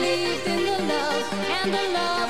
believed in the love, and the love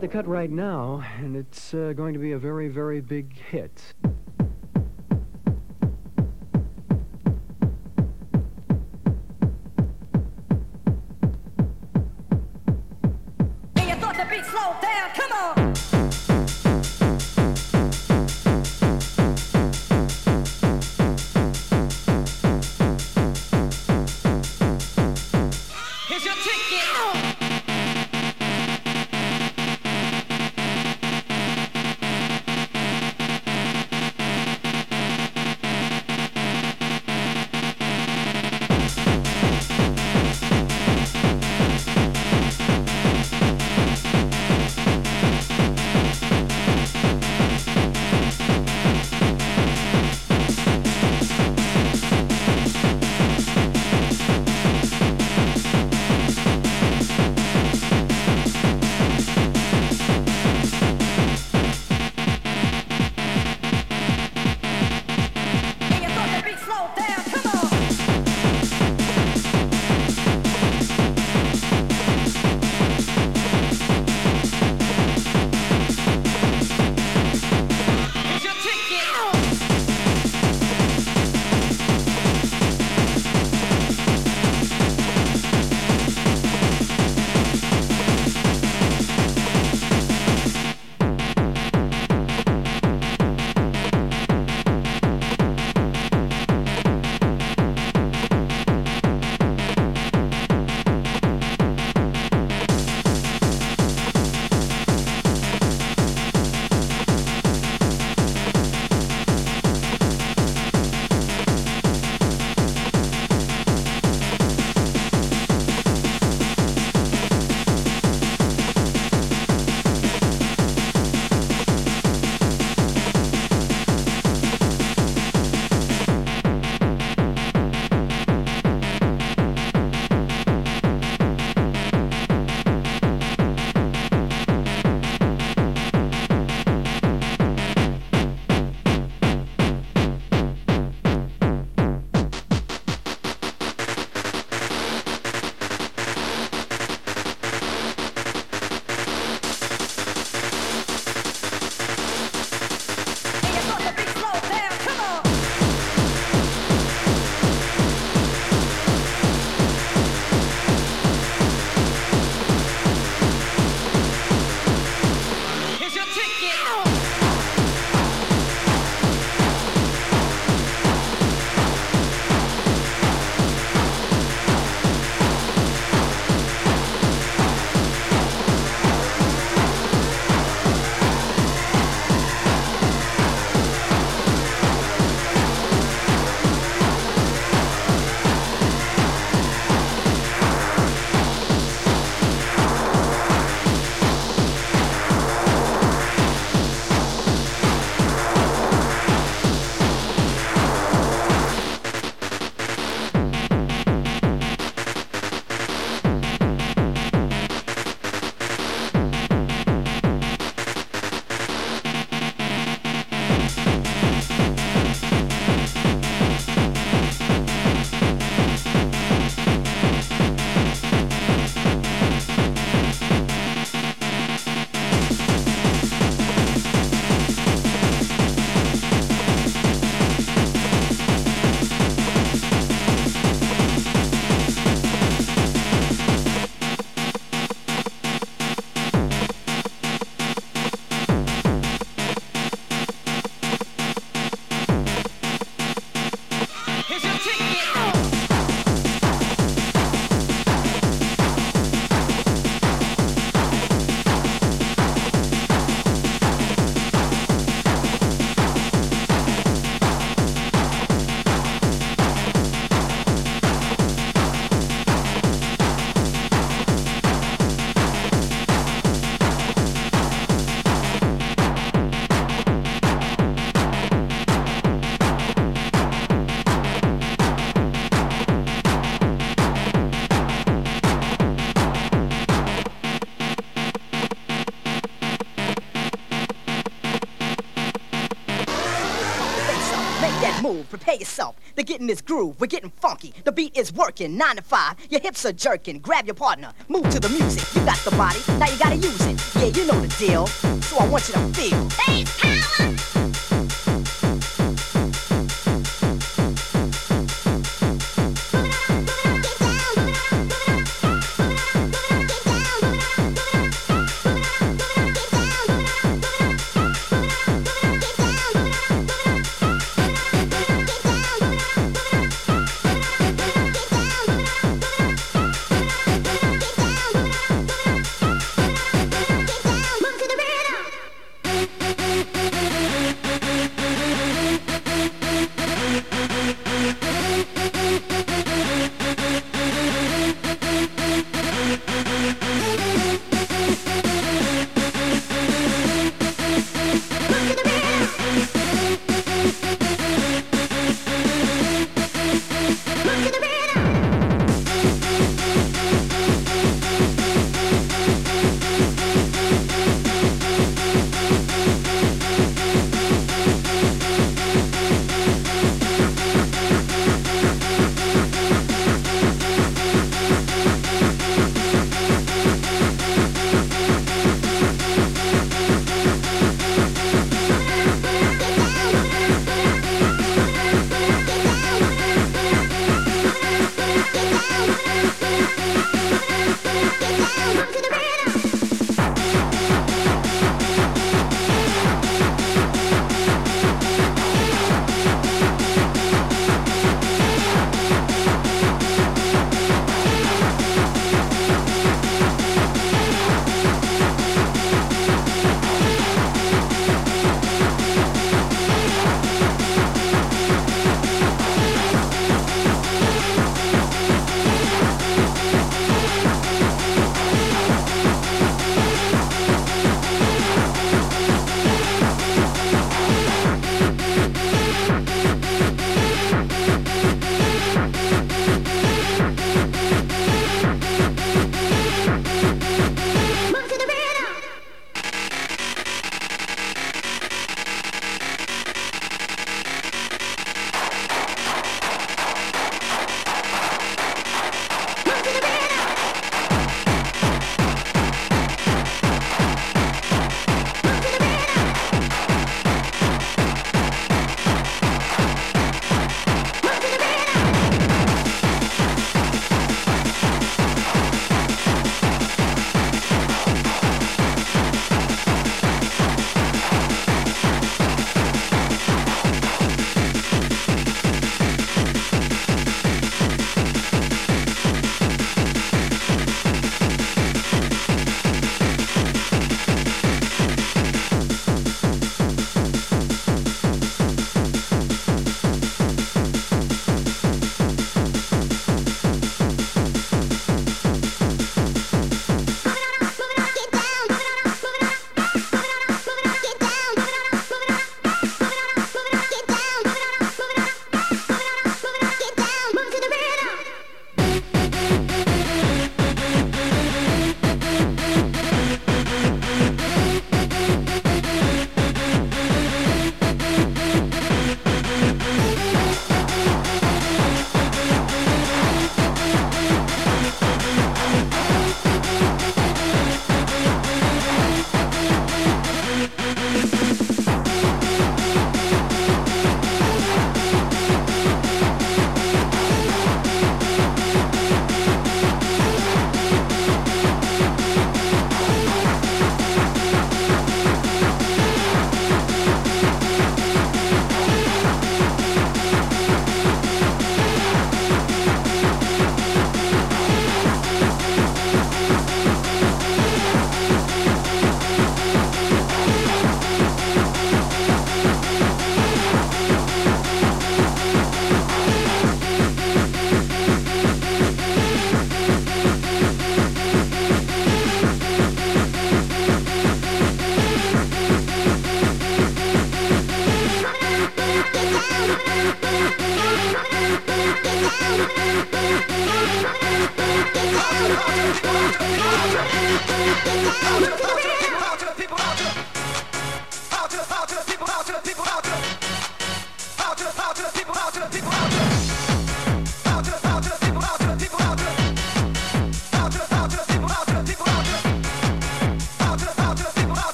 The cut right now, and it's uh, going to be a very, very big hit. Yourself. They're getting this groove, we're getting funky. The beat is working, nine to five. Your hips are jerking. Grab your partner, move to the music. You got the body, now you gotta use it. Yeah, you know the deal. So I want you to feel. Bass power!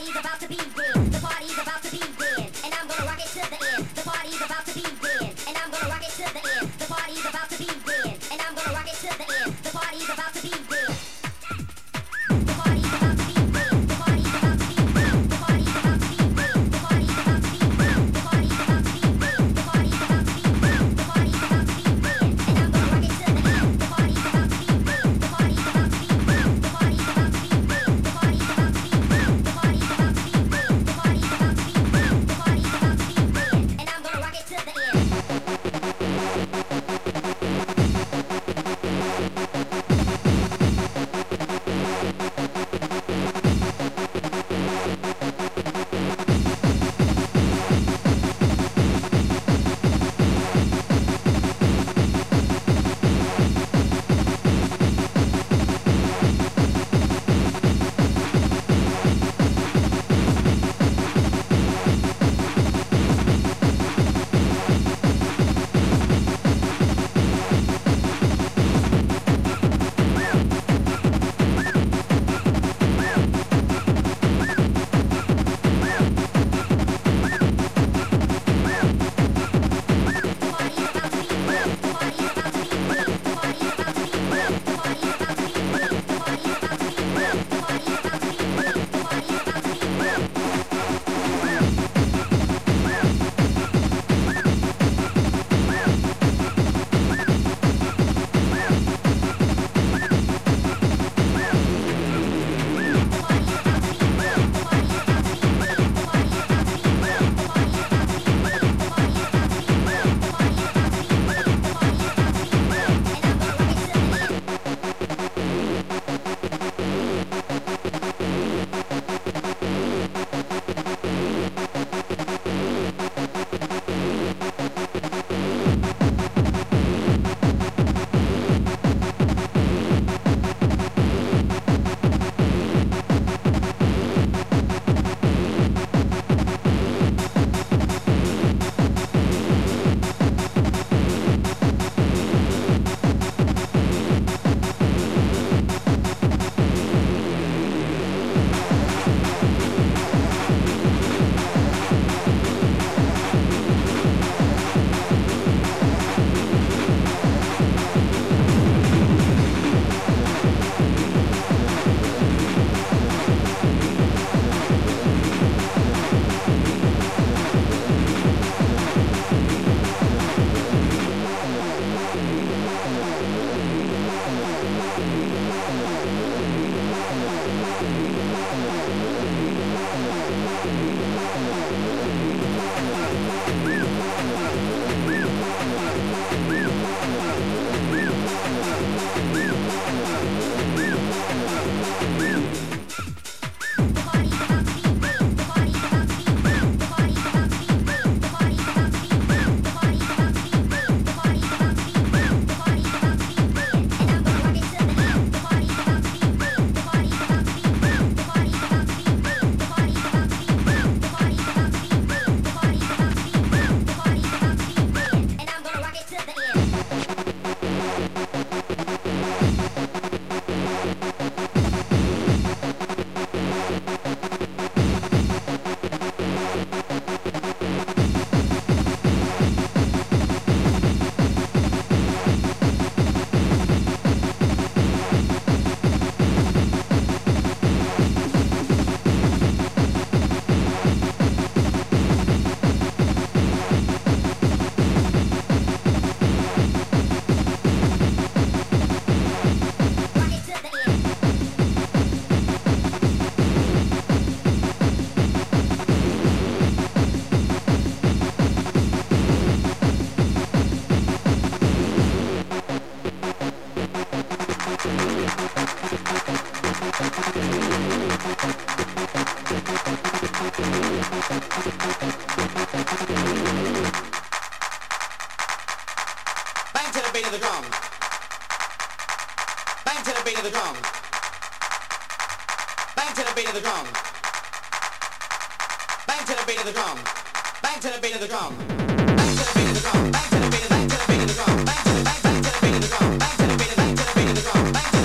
party's about to begin. Bang to the beat of the drum. Bang to the beat of the drum. Bang to the beat of the drum. Bang to the beat of the drum. Bang to the beat of the drum. Bang to the beat of the drum. Bang to the beat of the drum. Bang to the beat of the drum. Bang to the beat of the drum. Bang to the beat of the drum.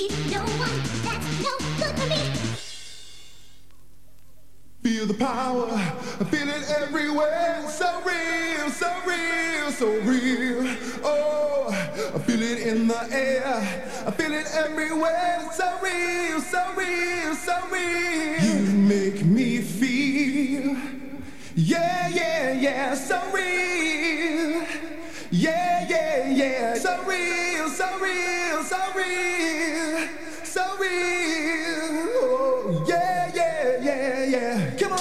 need no one that's no good for me. Feel the power, I feel it everywhere. So real, so real, so real. Oh, I feel it in the air. I feel it everywhere. So real, so real, so real. You make me feel, yeah, yeah, yeah, so real. Yeah, yeah, yeah, so real, so real, so real.